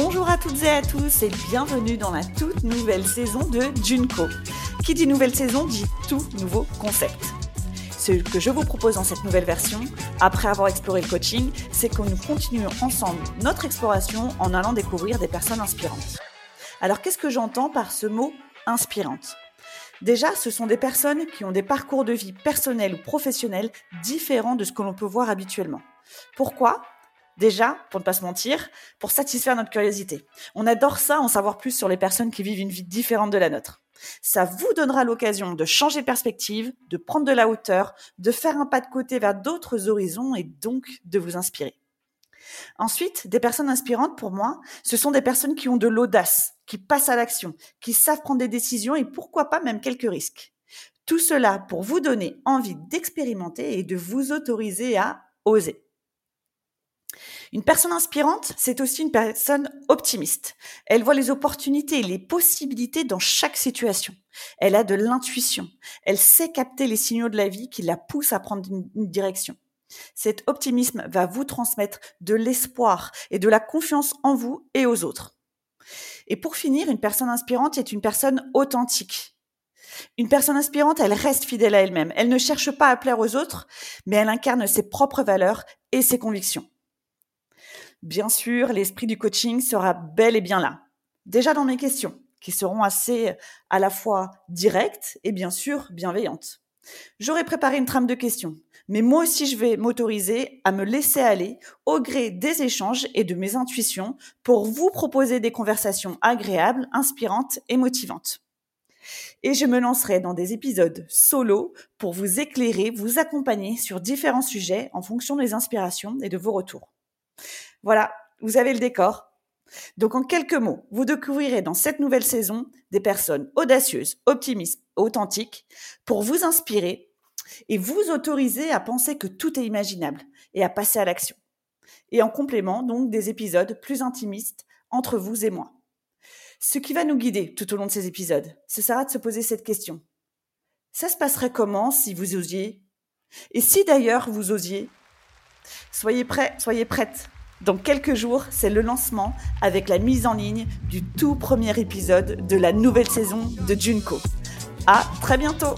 Bonjour à toutes et à tous et bienvenue dans la toute nouvelle saison de Junko. Qui dit nouvelle saison dit tout nouveau concept. Ce que je vous propose dans cette nouvelle version, après avoir exploré le coaching, c'est que nous continuons ensemble notre exploration en allant découvrir des personnes inspirantes. Alors qu'est-ce que j'entends par ce mot inspirante? Déjà, ce sont des personnes qui ont des parcours de vie personnels ou professionnels différents de ce que l'on peut voir habituellement. Pourquoi? Déjà, pour ne pas se mentir, pour satisfaire notre curiosité. On adore ça, en savoir plus sur les personnes qui vivent une vie différente de la nôtre. Ça vous donnera l'occasion de changer de perspective, de prendre de la hauteur, de faire un pas de côté vers d'autres horizons et donc de vous inspirer. Ensuite, des personnes inspirantes pour moi, ce sont des personnes qui ont de l'audace, qui passent à l'action, qui savent prendre des décisions et pourquoi pas même quelques risques. Tout cela pour vous donner envie d'expérimenter et de vous autoriser à oser. Une personne inspirante, c'est aussi une personne optimiste. Elle voit les opportunités et les possibilités dans chaque situation. Elle a de l'intuition. Elle sait capter les signaux de la vie qui la poussent à prendre une, direction. Cet optimisme va vous transmettre de l'espoir et de la confiance en vous et aux autres. Et pour finir, une personne inspirante est une personne authentique. Une personne inspirante, elle reste fidèle à elle-même. Elle ne cherche pas à plaire aux autres, mais elle incarne ses propres valeurs et ses convictions. Bien sûr, l'esprit du coaching sera bel et bien là. Déjà dans mes questions, qui seront assez à la fois directes et bien sûr bienveillantes. J'aurais préparé une trame de questions, mais moi aussi je vais m'autoriser à me laisser aller au gré des échanges et de mes intuitions pour vous proposer des conversations agréables, inspirantes et motivantes. Et je me lancerai dans des épisodes solo pour vous éclairer, vous accompagner sur différents sujets en fonction des inspirations et de vos retours. Voilà, vous avez le décor. Donc en quelques mots, vous découvrirez dans cette nouvelle saison des personnes audacieuses, optimistes, authentiques, pour vous inspirer et vous autoriser à penser que tout est imaginable et à passer à l'action. Et en complément, donc, des épisodes plus intimistes entre vous et moi. Ce qui va nous guider tout au long de ces épisodes, ce sera de se poser cette question. Ça se passerait comment si vous osiez? Et si d'ailleurs vous osiez? Soyez prêts, soyez prêtes dans quelques jours, c'est le lancement avec la mise en ligne du tout premier épisode de la nouvelle saison de Junko. À très bientôt!